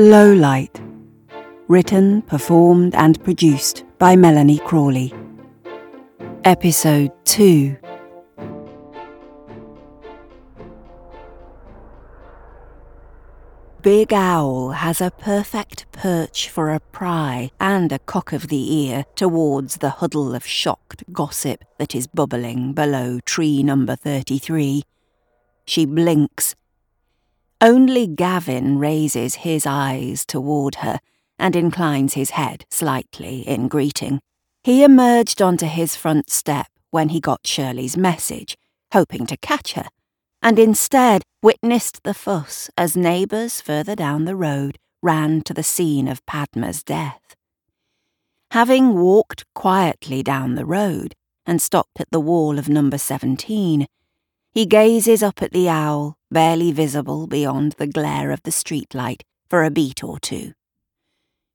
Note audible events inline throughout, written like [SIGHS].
Low Light. Written, performed, and produced by Melanie Crawley. Episode 2 Big Owl has a perfect perch for a pry and a cock of the ear towards the huddle of shocked gossip that is bubbling below tree number 33. She blinks only Gavin raises his eyes toward her and inclines his head slightly in greeting. He emerged onto his front step when he got Shirley's message, hoping to catch her, and instead witnessed the fuss as neighbours further down the road ran to the scene of Padma's death. Having walked quietly down the road and stopped at the wall of number 17, he gazes up at the owl, barely visible beyond the glare of the streetlight, for a beat or two.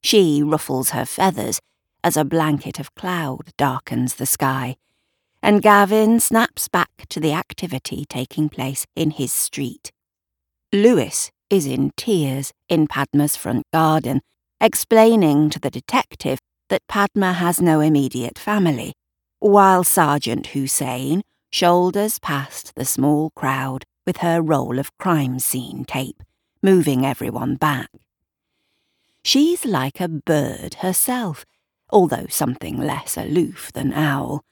She ruffles her feathers as a blanket of cloud darkens the sky, and Gavin snaps back to the activity taking place in his street. Lewis is in tears in Padma's front garden, explaining to the detective that Padma has no immediate family, while Sergeant Hussein shoulders past the small crowd with her roll of crime scene tape, moving everyone back. She's like a bird herself, although something less aloof than Owl.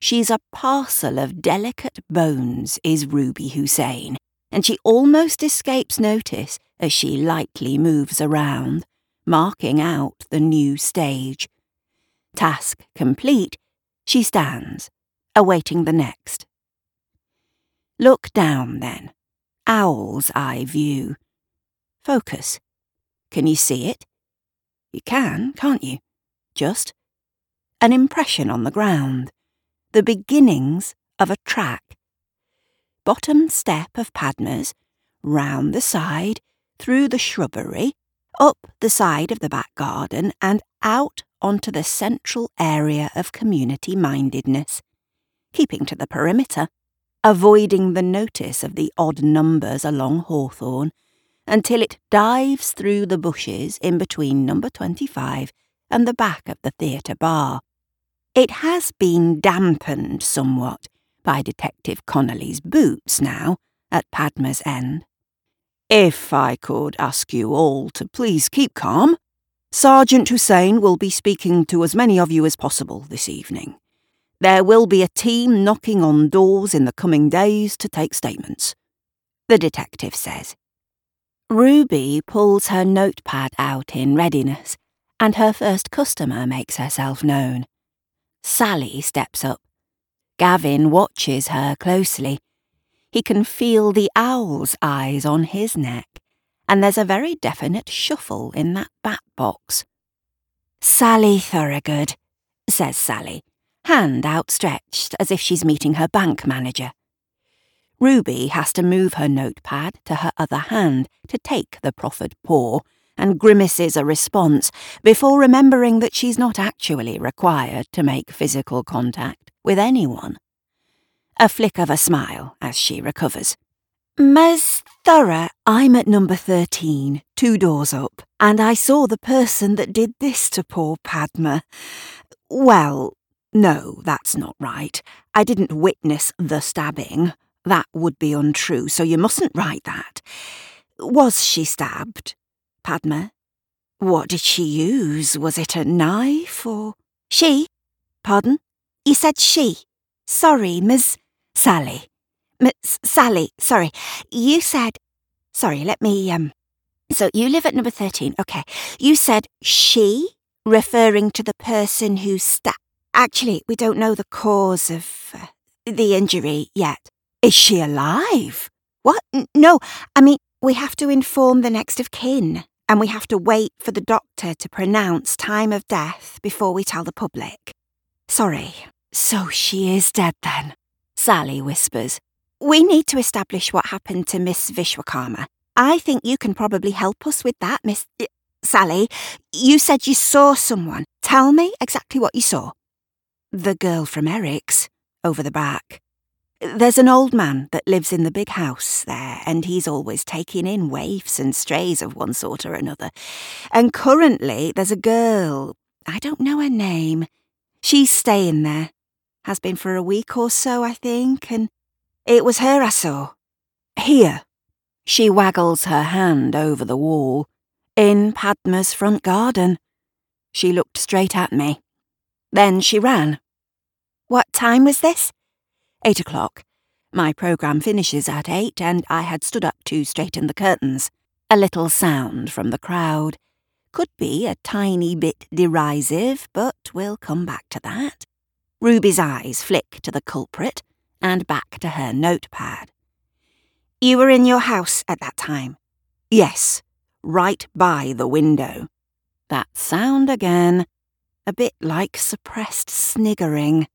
She's a parcel of delicate bones, is Ruby Hussein, and she almost escapes notice as she lightly moves around, marking out the new stage. Task complete, she stands, awaiting the next. Look down, then. Owl's eye view. Focus. Can you see it? You can, can't you? Just an impression on the ground. The beginnings of a track. Bottom step of Padma's, round the side, through the shrubbery, up the side of the back garden, and out onto the central area of community mindedness keeping to the perimeter, avoiding the notice of the odd numbers along Hawthorne, until it dives through the bushes in between number 25 and the back of the theatre bar. It has been dampened somewhat by Detective Connolly's boots now at Padma's end. If I could ask you all to please keep calm, Sergeant Hussein will be speaking to as many of you as possible this evening. There will be a team knocking on doors in the coming days to take statements. The detective says. Ruby pulls her notepad out in readiness, and her first customer makes herself known. Sally steps up. Gavin watches her closely. He can feel the owl's eyes on his neck, and there's a very definite shuffle in that bat box. Sally Thorogood, says Sally, hand outstretched as if she's meeting her bank manager. Ruby has to move her notepad to her other hand to take the proffered paw and grimaces a response before remembering that she's not actually required to make physical contact with anyone. A flick of a smile as she recovers. Miss Thorough, I'm at number 13, two doors up, and I saw the person that did this to poor Padma. Well, no, that's not right. I didn't witness the stabbing. That would be untrue, so you mustn't write that. Was she stabbed? Padma? What did she use? Was it a knife or. She? Pardon? You said she. Sorry, Miss. Sally. Miss Sally, sorry. You said. Sorry, let me, um. So you live at number 13. Okay. You said she, referring to the person who stabbed. Actually, we don't know the cause of uh, the injury yet. Is she alive? What? No, I mean, we have to inform the next of kin, and we have to wait for the doctor to pronounce time of death before we tell the public. Sorry. So she is dead then, Sally whispers. We need to establish what happened to Miss Vishwakarma. I think you can probably help us with that, Miss. Sally, you said you saw someone. Tell me exactly what you saw. The girl from Eric's, over the back. There's an old man that lives in the big house there, and he's always taking in waifs and strays of one sort or another. And currently there's a girl, I don't know her name. She's staying there. Has been for a week or so, I think, and it was her I saw. Here. She waggles her hand over the wall. In Padma's front garden. She looked straight at me. Then she ran. What time was this? Eight o'clock. My programme finishes at eight, and I had stood up to straighten the curtains. A little sound from the crowd. Could be a tiny bit derisive, but we'll come back to that. Ruby's eyes flick to the culprit and back to her notepad. You were in your house at that time? Yes, right by the window. That sound again. A bit like suppressed sniggering.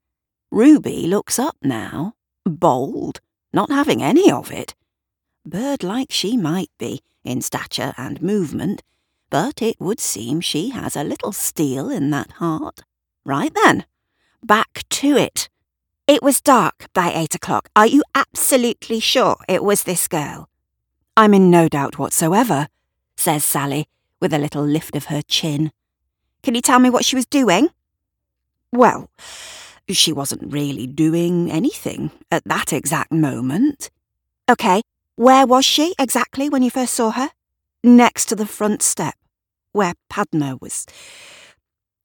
Ruby looks up now, bold, not having any of it. Bird like she might be, in stature and movement, but it would seem she has a little steel in that heart. Right then, back to it. It was dark by eight o'clock. Are you absolutely sure it was this girl? I'm in no doubt whatsoever, says Sally, with a little lift of her chin. Can you tell me what she was doing? Well, she wasn't really doing anything at that exact moment. OK, where was she exactly when you first saw her? Next to the front step, where Padma was.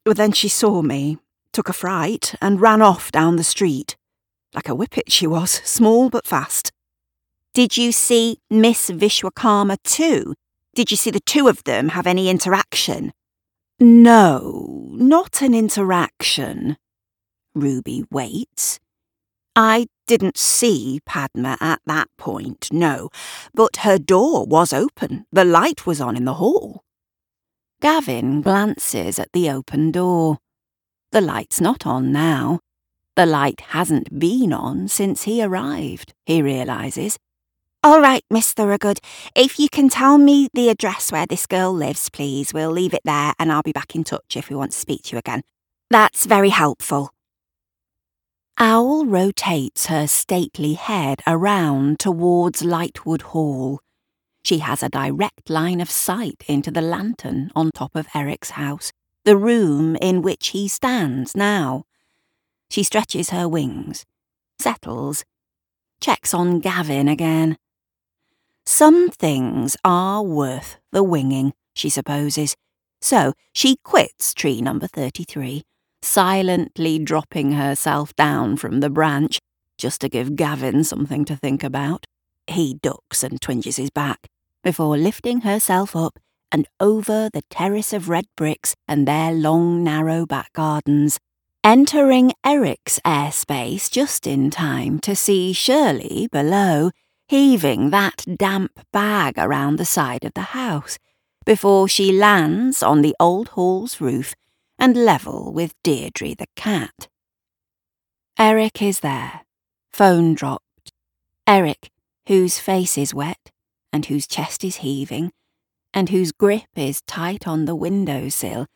Well, then she saw me, took a fright, and ran off down the street. Like a whippet she was, [LAUGHS] small but fast. Did you see Miss Vishwakarma too? Did you see the two of them have any interaction? No, not an interaction. Ruby waits. I didn't see Padma at that point, no, but her door was open. The light was on in the hall. Gavin glances at the open door. The light's not on now. The light hasn't been on since he arrived, he realises. All right, Miss Thorogood, if you can tell me the address where this girl lives, please, we'll leave it there and I'll be back in touch if we want to speak to you again. That's very helpful. Owl rotates her stately head around towards Lightwood Hall. She has a direct line of sight into the lantern on top of Eric's house, the room in which he stands now. She stretches her wings, settles, checks on Gavin again. Some things are worth the winging, she supposes, so she quits tree number 33 silently dropping herself down from the branch just to give Gavin something to think about. He ducks and twinges his back before lifting herself up and over the terrace of red bricks and their long, narrow back gardens, entering Eric's airspace just in time to see Shirley below heaving that damp bag around the side of the house before she lands on the old hall's roof and level with Deirdre the cat. Eric is there, phone dropped. Eric, whose face is wet, and whose chest is heaving, and whose grip is tight on the window sill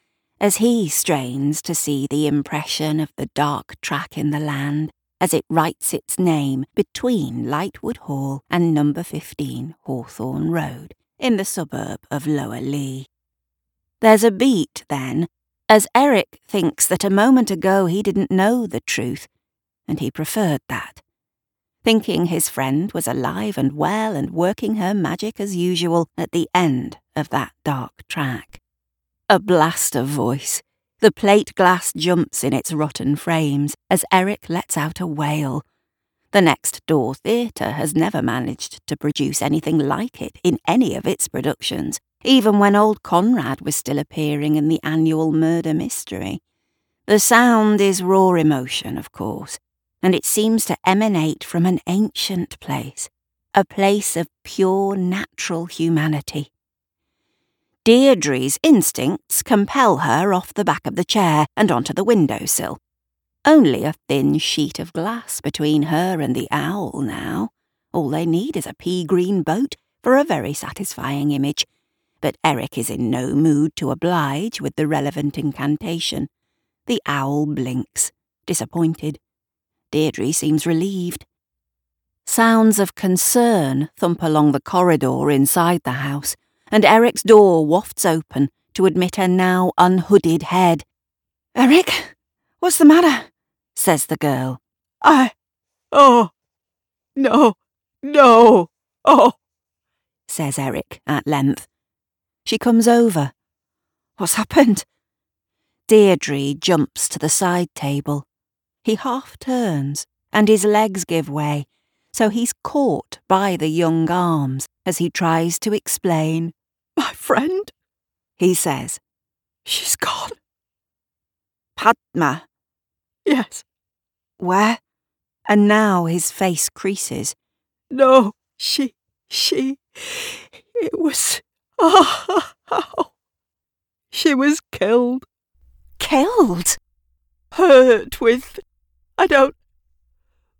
as he strains to see the impression of the dark track in the land as it writes its name between Lightwood Hall and number 15 Hawthorne Road in the suburb of Lower Leigh. There's a beat, then, as Eric thinks that a moment ago he didn't know the truth, and he preferred that. Thinking his friend was alive and well and working her magic as usual at the end of that dark track. A blast of voice. The plate glass jumps in its rotten frames as Eric lets out a wail. The next door theatre has never managed to produce anything like it in any of its productions even when old Conrad was still appearing in the annual murder mystery. The sound is raw emotion, of course, and it seems to emanate from an ancient place, a place of pure natural humanity. Deirdre's instincts compel her off the back of the chair and onto the window sill. Only a thin sheet of glass between her and the owl now. All they need is a pea green boat for a very satisfying image, but Eric is in no mood to oblige with the relevant incantation. The owl blinks, disappointed. Deirdre seems relieved. Sounds of concern thump along the corridor inside the house, and Eric's door wafts open to admit a now unhooded head. Eric, what's the matter? says the girl. I. Oh. No. No. Oh. says Eric at length. She comes over. What's happened? Deirdre jumps to the side table. He half turns, and his legs give way so he's caught by the young arms as he tries to explain. My friend, he says. She's gone. Padma? Yes. Where? And now his face creases. No, she, she, it was, oh, [LAUGHS] oh, she was killed. Killed? Hurt with, I don't,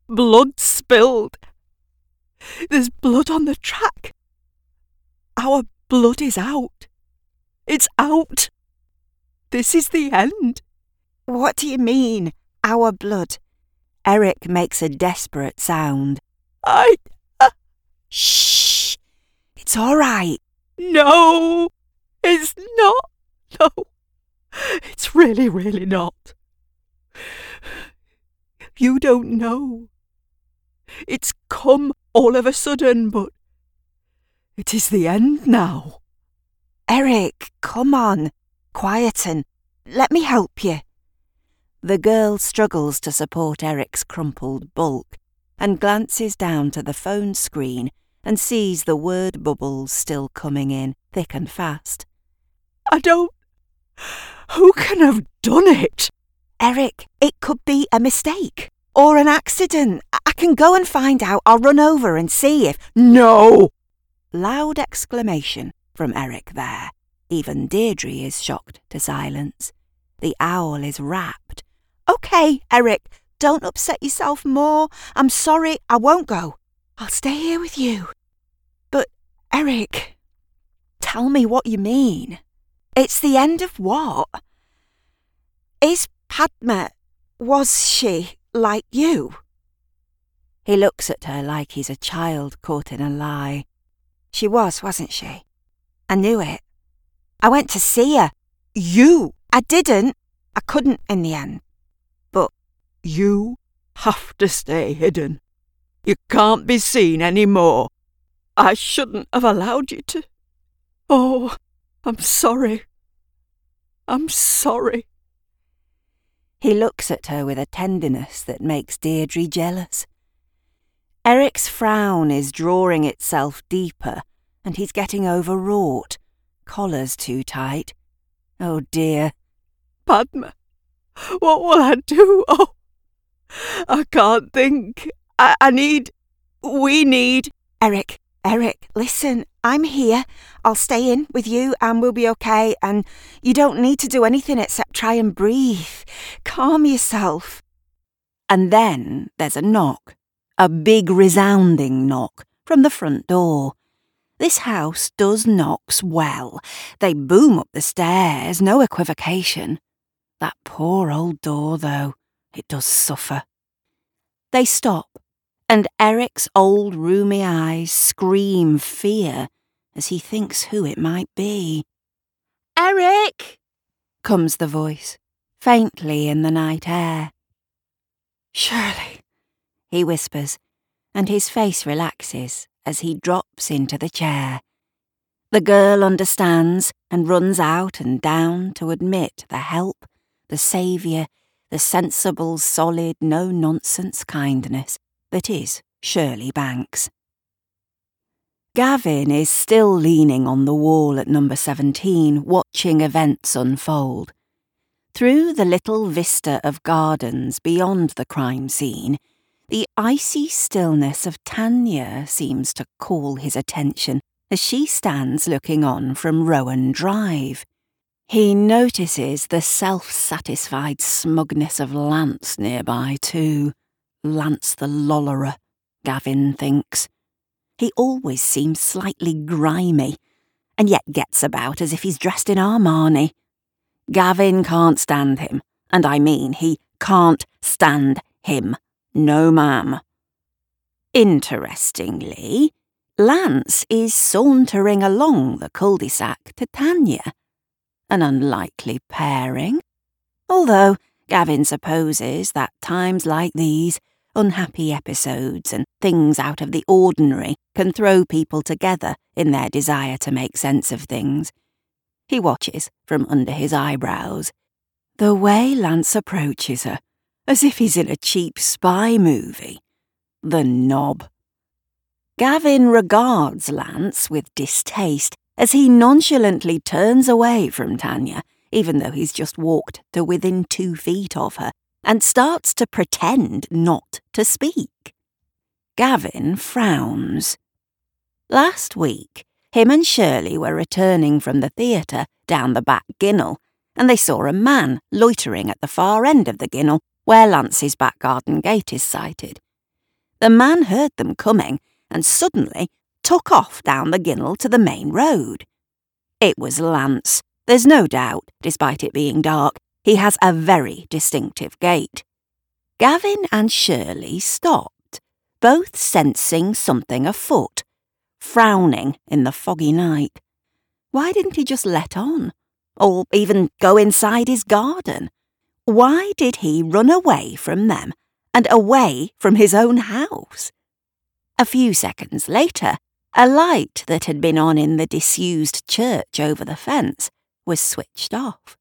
blood spilled. There's blood on the track. Our blood is out. It's out. This is the end. What do you mean, our blood? Eric makes a desperate sound. I. Uh... Shh! It's all right. No, it's not. No, it's really, really not. You don't know. It's come all of a sudden, but it is the end now. Eric, come on. Quieten. Let me help you. The girl struggles to support Eric's crumpled bulk and glances down to the phone screen and sees the word bubbles still coming in thick and fast. I don't. Who can have done it? Eric, it could be a mistake or an accident. I can go and find out. I'll run over and see if. No! Loud exclamation from Eric there. Even Deirdre is shocked to silence. The owl is rapt. OK, Eric, don't upset yourself more. I'm sorry, I won't go. I'll stay here with you. Eric, tell me what you mean. It's the end of what? Is Padma. Was she like you? He looks at her like he's a child caught in a lie. She was, wasn't she? I knew it. I went to see her. You! I didn't. I couldn't in the end. But you have to stay hidden. You can't be seen any more. I shouldn't have allowed you to. Oh, I'm sorry. I'm sorry. He looks at her with a tenderness that makes Deirdre jealous. Eric's frown is drawing itself deeper, and he's getting overwrought. Collar's too tight. Oh dear. Padma, what will I do? Oh, I can't think. I, I need. We need. Eric, Eric, listen, I'm here. I'll stay in with you and we'll be okay. And you don't need to do anything except try and breathe. Calm yourself. And then there's a knock. A big resounding knock from the front door. This house does knocks well. They boom up the stairs, no equivocation. That poor old door, though, it does suffer. They stop and Eric's old roomy eyes scream fear as he thinks who it might be. Eric! comes the voice, faintly in the night air. Shirley, he whispers, and his face relaxes as he drops into the chair. The girl understands and runs out and down to admit the help, the saviour, the sensible, solid, no nonsense kindness that is Shirley Banks. Gavin is still leaning on the wall at number 17, watching events unfold. Through the little vista of gardens beyond the crime scene, the icy stillness of Tanya seems to call his attention as she stands looking on from Rowan Drive. He notices the self satisfied smugness of Lance nearby, too. Lance the Lollerer, Gavin thinks. He always seems slightly grimy, and yet gets about as if he's dressed in Armani. Gavin can't stand him, and I mean he can't stand him. No, ma'am. Interestingly, Lance is sauntering along the cul-de-sac to Tanya. An unlikely pairing. Although Gavin supposes that times like these, unhappy episodes and things out of the ordinary can throw people together in their desire to make sense of things. He watches from under his eyebrows. The way Lance approaches her, as if he's in a cheap spy movie. The knob. Gavin regards Lance with distaste as he nonchalantly turns away from Tanya, even though he's just walked to within two feet of her, and starts to pretend not to speak. Gavin frowns. Last week, him and Shirley were returning from the theatre down the back ginnel, and they saw a man loitering at the far end of the ginnel where Lance's back garden gate is sited. The man heard them coming and suddenly took off down the ginnel to the main road. It was Lance. There's no doubt, despite it being dark, he has a very distinctive gait. Gavin and Shirley stopped, both sensing something afoot, frowning in the foggy night. Why didn't he just let on? Or even go inside his garden? Why did he run away from them and away from his own house? A few seconds later, a light that had been on in the disused church over the fence was switched off.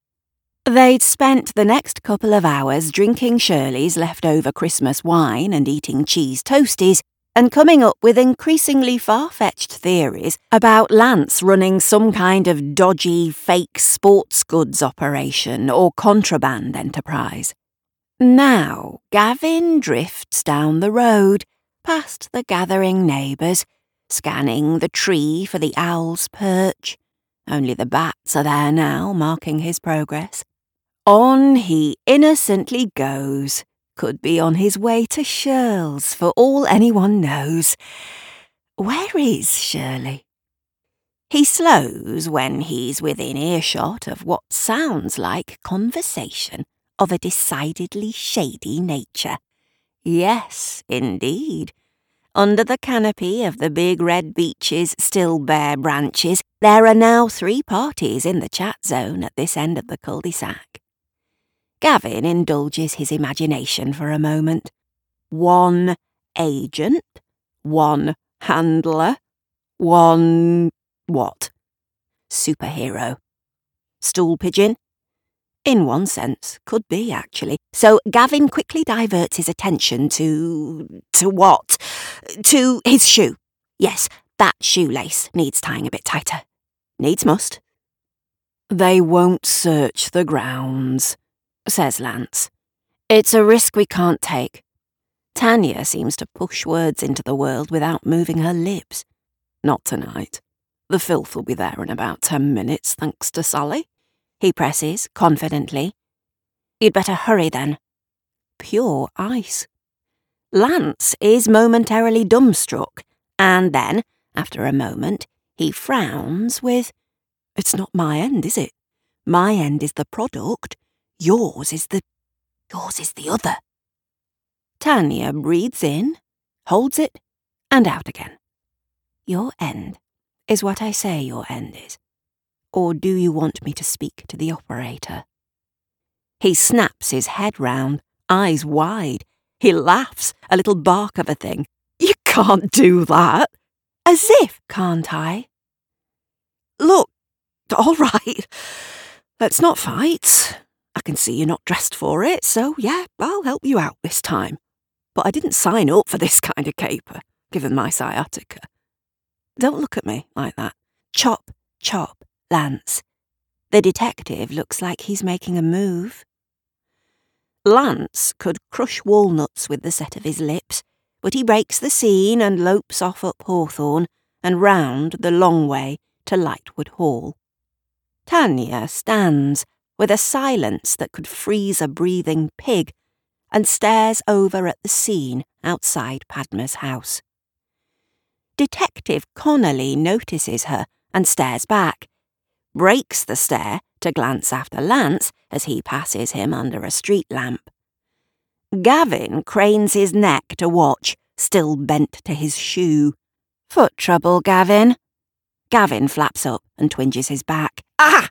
They'd spent the next couple of hours drinking Shirley's leftover Christmas wine and eating cheese toasties and coming up with increasingly far fetched theories about Lance running some kind of dodgy fake sports goods operation or contraband enterprise. Now, Gavin drifts down the road past the gathering neighbours, scanning the tree for the owl's perch. Only the bats are there now, marking his progress. On he innocently goes. Could be on his way to Shirl's, for all anyone knows. Where is Shirley? He slows when he's within earshot of what sounds like conversation of a decidedly shady nature. Yes, indeed. Under the canopy of the big red beech's still bare branches, there are now three parties in the chat zone at this end of the cul-de-sac. Gavin indulges his imagination for a moment. One agent, one handler, one what? Superhero. Stool pigeon, in one sense, could be, actually. So Gavin quickly diverts his attention to. to what? To his shoe. Yes, that shoelace needs tying a bit tighter. Needs must. They won't search the grounds, says Lance. It's a risk we can't take. Tanya seems to push words into the world without moving her lips. Not tonight. The filth will be there in about ten minutes, thanks to Sally he presses confidently. You'd better hurry then. Pure ice. Lance is momentarily dumbstruck, and then, after a moment, he frowns with, It's not my end, is it? My end is the product. Yours is the. Yours is the other. Tanya breathes in, holds it, and out again. Your end is what I say your end is. Or do you want me to speak to the operator? He snaps his head round, eyes wide. He laughs, a little bark of a thing. You can't do that. As if, can't I? Look, all [LAUGHS] right. Let's not fight. Can see you're not dressed for it, so yeah, I'll help you out this time. But I didn't sign up for this [LAUGHS] kind of caper, given my sciatica. Don't look at me like that. Chop, chop, Lance. The detective looks like he's making a move. Lance could crush walnuts with the set of his lips, but he breaks the scene and lopes off up Hawthorne and round the long way to Lightwood Hall. Tanya stands with a silence that could freeze a breathing pig and stares over at the scene outside Padma's house. Detective Connolly notices her and stares back, breaks the stare to glance after Lance as he passes him under a street lamp. Gavin cranes his neck to watch, still bent to his shoe. Foot trouble, Gavin? Gavin flaps up and twinges his back. Ah!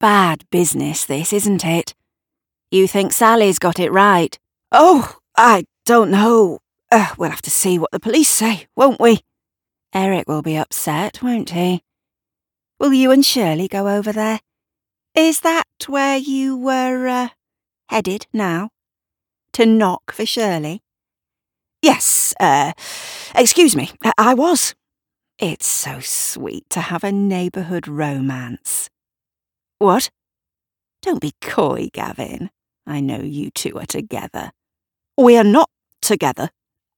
Bad business, this, isn't it? You think Sally's got it right? Oh, I don't know. Uh, we'll have to see what the police say, won't we? Eric will be upset, won't he? Will you and Shirley go over there? Is that where you were uh, headed now? To knock for Shirley? Yes, uh, excuse me, I was. It's so sweet to have a neighbourhood romance. What? Don't be coy, Gavin. I know you two are together. We are not together,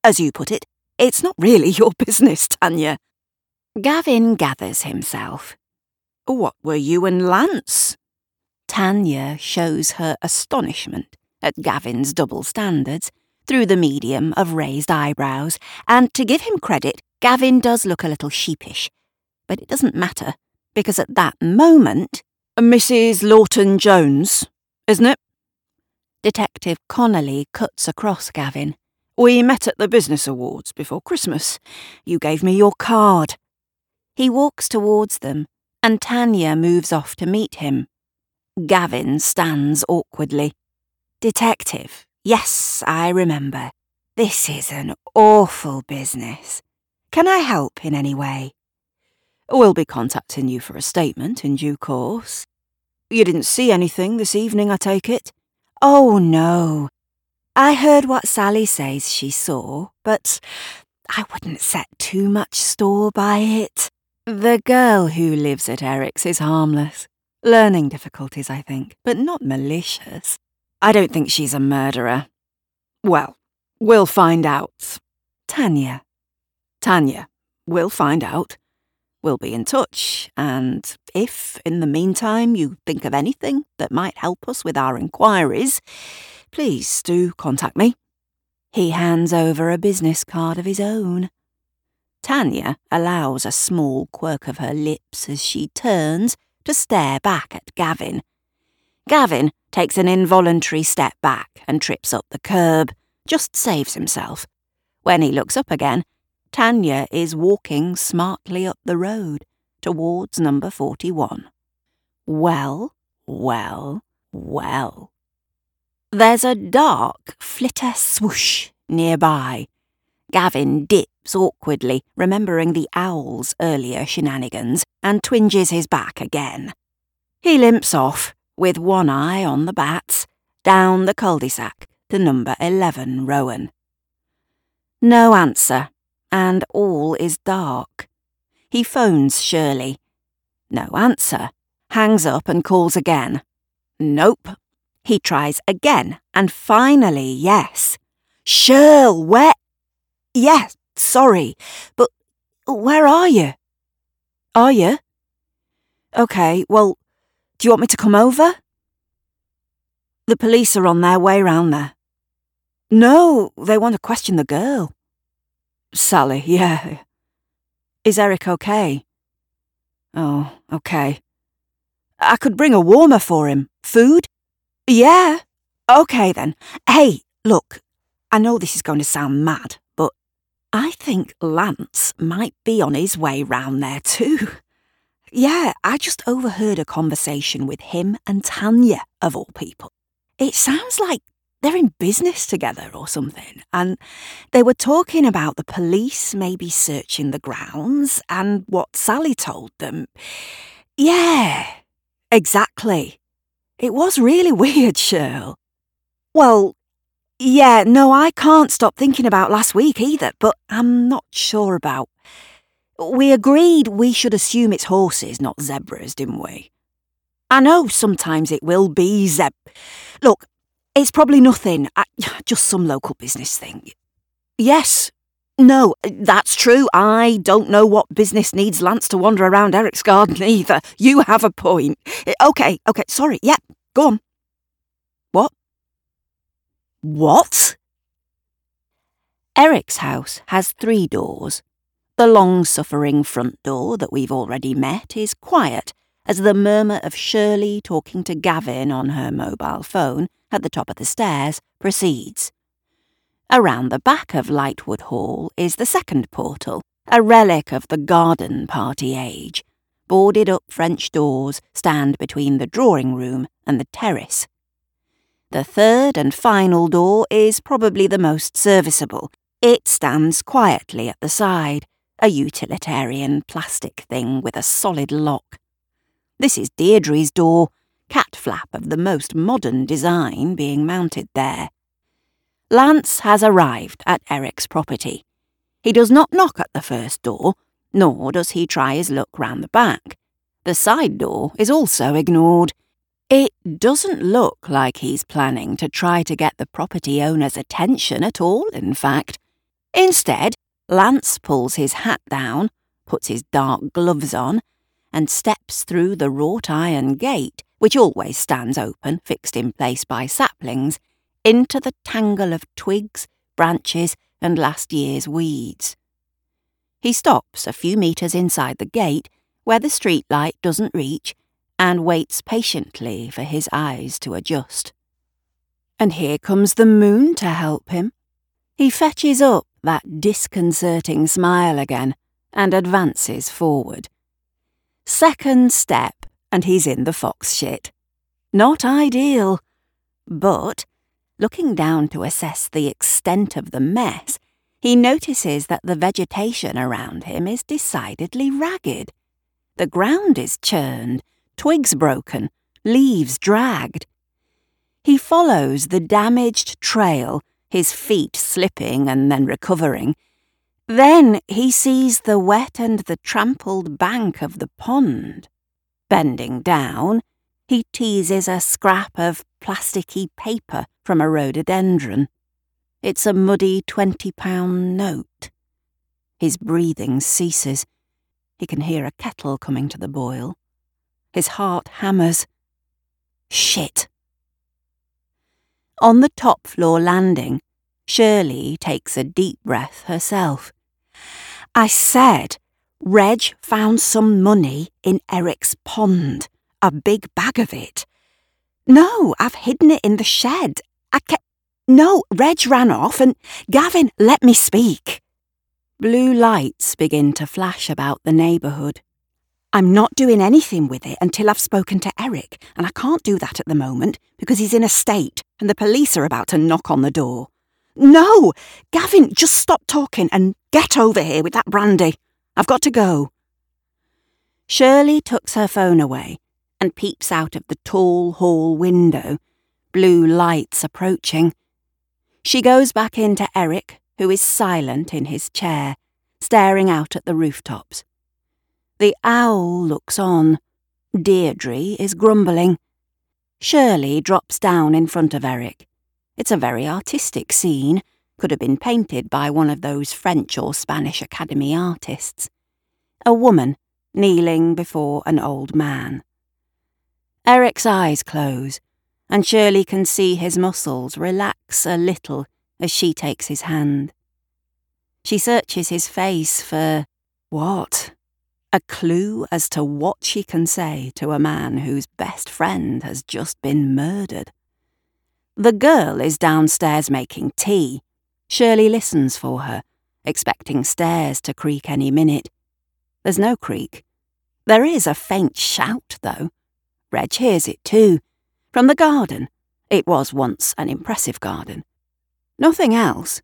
as you put it. It's not really [LAUGHS] your business, Tanya. Gavin gathers himself. What were you and Lance? Tanya shows her astonishment at Gavin's double standards through the medium of raised eyebrows, and to give him credit, Gavin does look a little sheepish. But it doesn't matter, because at that moment. Mrs. Lawton Jones, isn't it? Detective Connolly cuts across Gavin. We met at the Business Awards before Christmas. You gave me your card. He walks towards them, and Tanya moves off to meet him. Gavin stands awkwardly. Detective, yes, I remember. This is an awful business. Can I help in any way? We'll be contacting you for a statement in due course. You didn't see anything this evening, I take it? Oh, no. I heard what Sally says she saw, but I wouldn't set too much store by it. The girl who lives at Eric's is harmless. Learning difficulties, I think, but not malicious. I don't think she's a murderer. Well, we'll find out. Tanya, Tanya, we'll find out. We'll be in touch, and if, in the meantime, you think of anything that might help us with our inquiries, please do contact me. He hands over a business card of his own. Tanya allows a small quirk of her lips as she turns to stare back at Gavin. Gavin takes an involuntary step back and trips up the curb, just saves himself. When he looks up again, Tanya is walking smartly up the road towards number 41. Well, well, well. There's a dark flitter swoosh nearby. Gavin dips awkwardly, remembering the owl's earlier shenanigans, and twinges his back again. He limps off, with one eye on the bats, down the cul-de-sac to number 11 Rowan. No answer and all is dark. He phones Shirley. No answer. Hangs up and calls again. Nope. He tries again, and finally, yes. Shirl, where? Yes, sorry, but where are you? Are you? OK, well, do you want me to come over? The police are on their way round there. No, they want to question the girl. Sally, yeah. Is Eric okay? Oh, okay. I could bring a warmer for him. Food? Yeah. Okay then. Hey, look, I know this is going to sound mad, but I think Lance might be on his way round there too. Yeah, I just overheard a conversation with him and Tanya, of all people. It sounds like they're in business together or something. And they were talking about the police maybe searching the grounds and what Sally told them. Yeah, exactly. It was really [LAUGHS] weird, Shirl. Well, yeah, no, I can't stop thinking about last week either, but I'm not sure about. We agreed we should assume it's horses, not zebras, didn't we? I know sometimes it will be zeb. Look, it's probably nothing, [SIGHS] just some local business thing. Yes. No, that's true. I don't know what business needs Lance to wander around Eric's garden [LAUGHS] either. You have a point. Eh, okay, okay, sorry. Yeah, go on. What? What? Eric's house has three doors. The long suffering front door that we've already met is quiet as the murmur of Shirley talking to Gavin on her mobile phone at the top of the stairs proceeds. Around the back of Lightwood Hall is the second portal, a relic of the garden party age. Boarded up French doors stand between the drawing room and the terrace. The third and final door is probably the most serviceable. It stands quietly at the side, a utilitarian plastic thing with a solid lock. This is Deirdre's door, cat flap of the most modern design being mounted there. Lance has arrived at Eric's property. He does not knock at the first door, nor does he try his luck round the back. The side door is also ignored. It doesn't look like he's planning to try to get the property owner's attention at all, in fact. Instead, Lance pulls his hat down, puts his dark gloves on, and steps through the wrought iron gate, which always stands open, fixed in place by saplings, into the tangle of twigs, branches, and last year's weeds. He stops a few metres inside the gate, where the street light doesn't reach, and waits patiently for his eyes to adjust. And here comes the moon to help him. He fetches up that disconcerting smile again and advances forward. Second step, and he's in the fox shit. Not ideal, but Looking down to assess the extent of the mess, he notices that the vegetation around him is decidedly ragged. The ground is churned, twigs broken, leaves dragged. He follows the damaged trail, his feet slipping and then recovering. Then he sees the wet and the trampled bank of the pond. Bending down, he teases a scrap of plasticky paper from a rhododendron. It's a muddy £20 note. His breathing ceases. He can hear a kettle coming to the boil. His heart hammers. Shit. On the top floor landing, Shirley takes a deep breath herself. I said, Reg found some money in Eric's pond, a big bag of it. No, I've hidden it in the shed. I kept. No, Reg ran off and. Gavin, let me speak. Blue lights begin to flash about the neighbourhood. I'm not doing anything with it until I've spoken to Eric, and I can't do that at the moment because he's in a state and the police are about to knock on the door. No! Gavin, just stop talking and get over here with that brandy. I've got to go. Shirley tucks her phone away and peeps out of the tall hall window, blue lights approaching. She goes back in to Eric, who is silent in his chair, staring out at the rooftops. The owl looks on. Deirdre is grumbling. Shirley drops down in front of Eric. It's a very artistic scene, could have been painted by one of those French or Spanish Academy artists. A woman kneeling before an old man. Eric's eyes close, and Shirley can see his muscles relax a little as she takes his hand. She searches his face for what? A clue as to what she can say to a man whose best friend has just been murdered. The girl is downstairs making tea. Shirley listens for her, expecting stairs to creak any minute. There's no creak. There is a faint shout, though Reg hears it too. From the garden. It was once an impressive garden. Nothing else.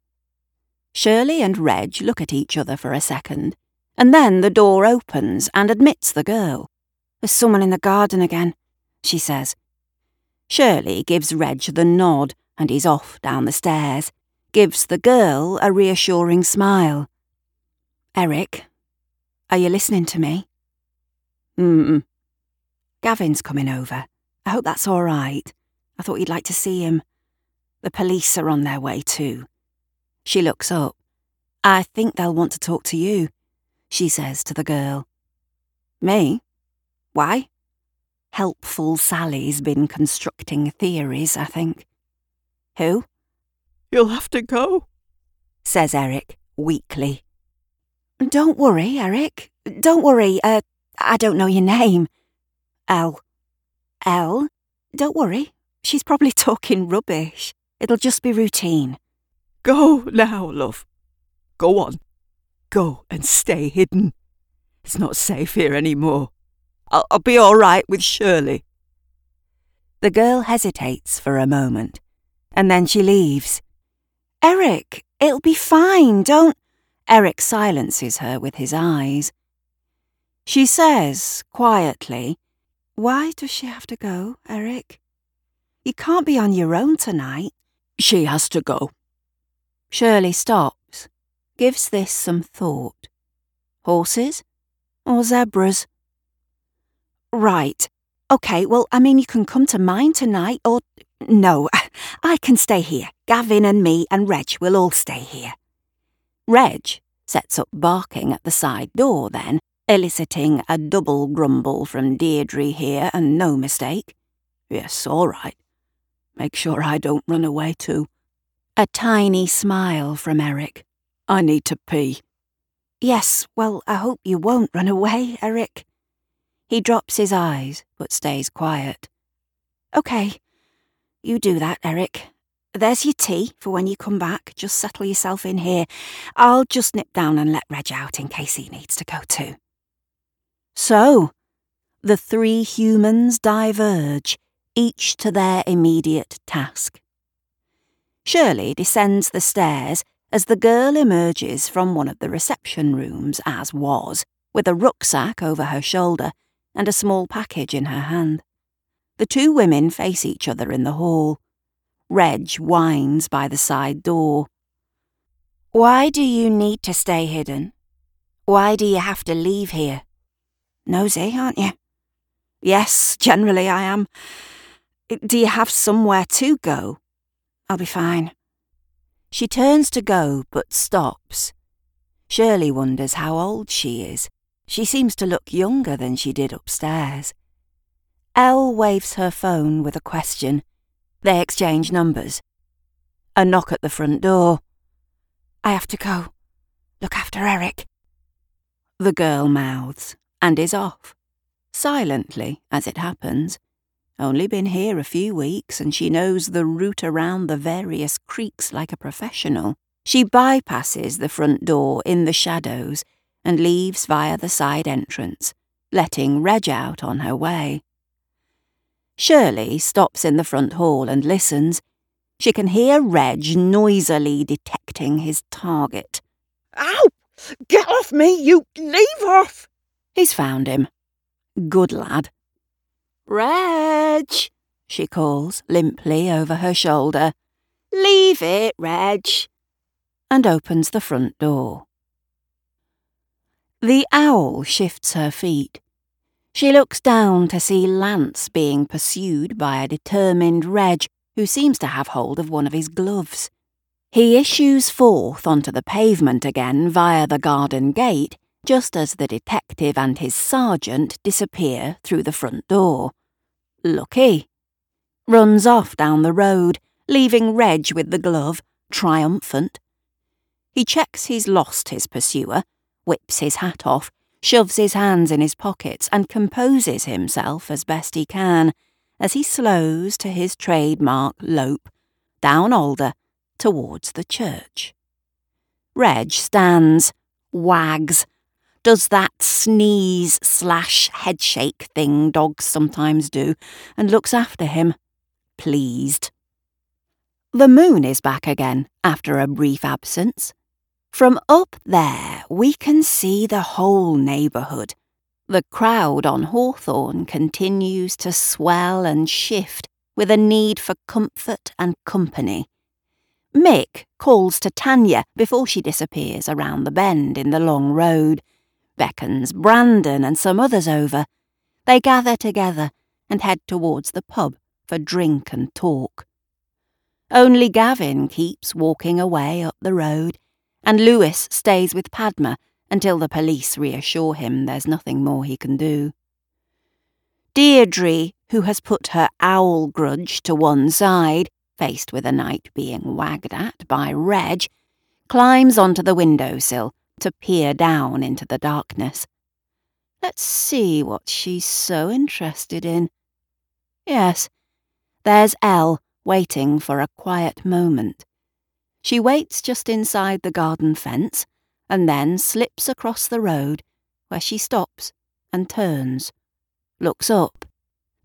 Shirley and Reg look at each other for a second, and then the door opens and admits the girl. There's someone in the garden again, she says. Shirley gives Reg the nod and he's off down the stairs, gives the girl a reassuring smile. Eric, are you listening to me? Mm, Gavin's coming over. I hope that's all right. I thought you'd like to see him. The police are on their way too. She looks up. I think they'll want to talk to you, she says to the girl. Me? Why? Helpful Sally's been constructing theories, I think. Who? You'll have to go, says Eric, weakly. Don't worry, Eric. Don't worry. Uh, I don't know your name. Elle. Elle? Don't worry. She's probably [LAUGHS] talking rubbish. It'll just be routine. Go now, love. Go on. Go and stay hidden. It's not safe here any more. I'll, I'll be all right with Shirley. The girl hesitates for a moment, and then she leaves. Eric, it'll be fine, don't. Eric silences her with his eyes. She says, quietly, Why does she have to go, Eric? You can't be on your own tonight. She has to go. Shirley stops, gives this some thought. Horses? Or zebras? Right. OK, well, I mean, you can come to mine tonight, or. No, [LAUGHS] I can stay here. Gavin and me and Reg will all stay here. Reg sets up barking at the side door then, eliciting a double grumble from Deirdre here and no mistake. Yes, all right. Make sure I don't run away too. A tiny smile from Eric. I need to pee. Yes, well, I hope you won't run away, Eric. He drops his eyes, but stays quiet. OK, you do that, Eric. There's your tea for when you come back. Just settle yourself in here. I'll just nip down and let Reg out in case he needs to go too. So, the three humans diverge, each to their immediate task. Shirley descends the stairs as the girl emerges from one of the reception rooms, as was, with a rucksack over her shoulder and a small package in her hand. The two women face each other in the hall. Reg whines by the side door. Why do you need to stay hidden? Why do you have to leave here? Nosy, aren't you? Yes, generally I am. Do you have somewhere to go? I'll be fine. She turns to go, but stops. Shirley wonders how old she is. She seems to look younger than she did upstairs. Elle waves her phone with a question. They exchange numbers. A knock at the front door. I have to go. Look after Eric. The girl mouths and is off. Silently, as it happens. Only been here a few weeks and she knows the route around the various creaks like a professional. She bypasses the front door in the shadows and leaves via the side entrance, letting Reg out on her way. Shirley stops in the front hall and listens. She can hear Reg noisily detecting his target. Ow! Get off me, you leave off! He's found him. Good lad. Reg, she calls limply over her shoulder. Leave it, Reg. And opens the front door. The owl shifts her feet. She looks down to see Lance being pursued by a determined Reg who seems to have hold of one of his gloves. He issues forth onto the pavement again via the garden gate just as the detective and his sergeant disappear through the front door. Lucky. Runs off down the road, leaving Reg with the glove, triumphant. He checks he's lost his pursuer, whips his hat off, shoves his hands in his pockets, and composes himself as best he can as he slows to his trademark lope down Alder towards the church. Reg stands, wags, does that sneeze slash headshake thing dogs sometimes do, and looks after him, pleased. The moon is back again after a brief absence. From up there, we can see the whole neighbourhood. The crowd on Hawthorne continues to swell and shift with a need for comfort and company. Mick calls to Tanya before she disappears around the bend in the long road, beckons Brandon and some others over. They gather together and head towards the pub for drink and talk. Only Gavin keeps walking away up the road and Lewis stays with Padma until the police reassure him there's nothing more he can do. Deirdre, who has put her owl grudge to one side, faced with a night being wagged at by Reg, climbs onto the windowsill to peer down into the darkness. Let's see what she's so interested in. Yes, there's Elle waiting for a quiet moment. She waits just inside the garden fence and then slips across the road, where she stops and turns, looks up.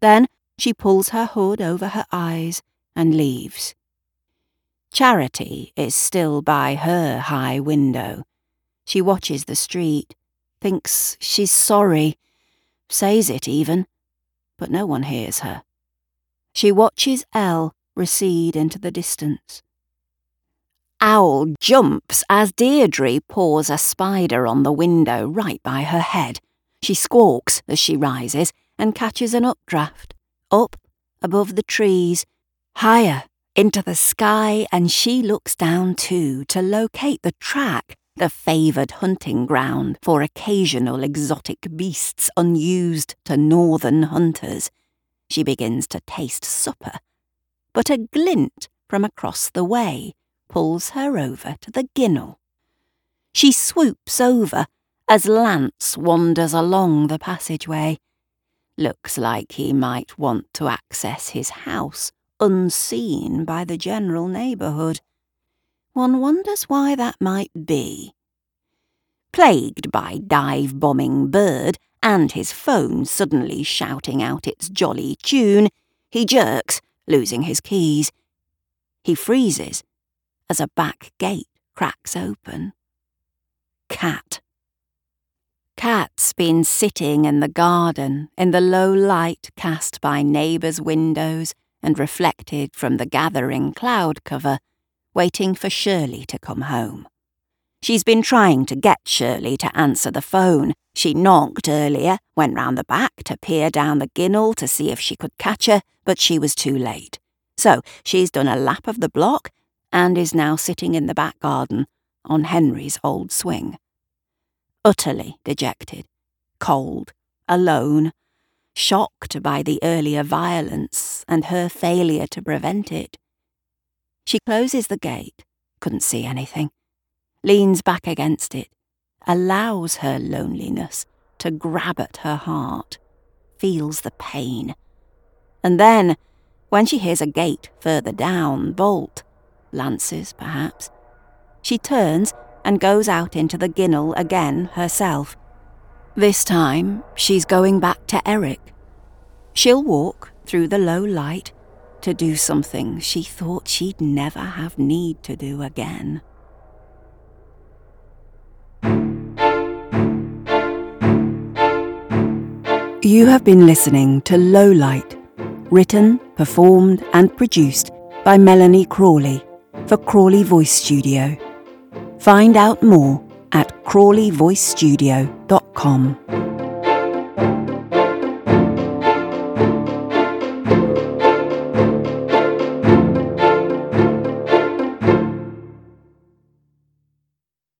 Then she pulls her hood over her eyes and leaves. Charity is still by her high window. She watches the street, thinks she's sorry, says it even, but no one hears her. She watches Elle recede into the distance. Owl jumps as Deirdre paws a spider on the window right by her head. She squawks as she rises and catches an updraft. Up, above the trees, higher, into the sky, and she looks down too to locate the track, the favoured hunting ground for occasional exotic beasts unused to northern hunters. She begins to taste supper. But a glint from across the way pulls her over to the ginnel. She swoops over as Lance wanders along the passageway. Looks like he might want to access his house unseen by the general neighbourhood. One wonders why that might be. Plagued by dive bombing Bird and his phone suddenly shouting out its jolly tune, he jerks, losing his keys. He freezes as a back gate cracks open. Cat. Cat's been sitting in the garden in the low light cast by neighbours' windows and reflected from the gathering cloud cover, waiting for Shirley to come home. She's been trying to get Shirley to answer the phone. She knocked earlier, went round the back to peer down the ginnel to see if she could catch her, but she was too late. So she's done a lap of the block and is now sitting in the back garden on Henry's old swing. Utterly dejected, cold, alone, shocked by the earlier violence and her failure to prevent it. She closes the gate, couldn't see anything, leans back against it, allows her loneliness to grab at her heart, feels the pain. And then, when she hears a gate further down bolt, Lance's perhaps, she turns and goes out into the ginnel again herself. This time, she's going back to Eric. She'll walk through the low light to do something she thought she'd never have need to do again. You have been listening to Low Light, written, performed, and produced by Melanie Crawley for Crawley Voice Studio. Find out more at crawleyvoicestudio.com.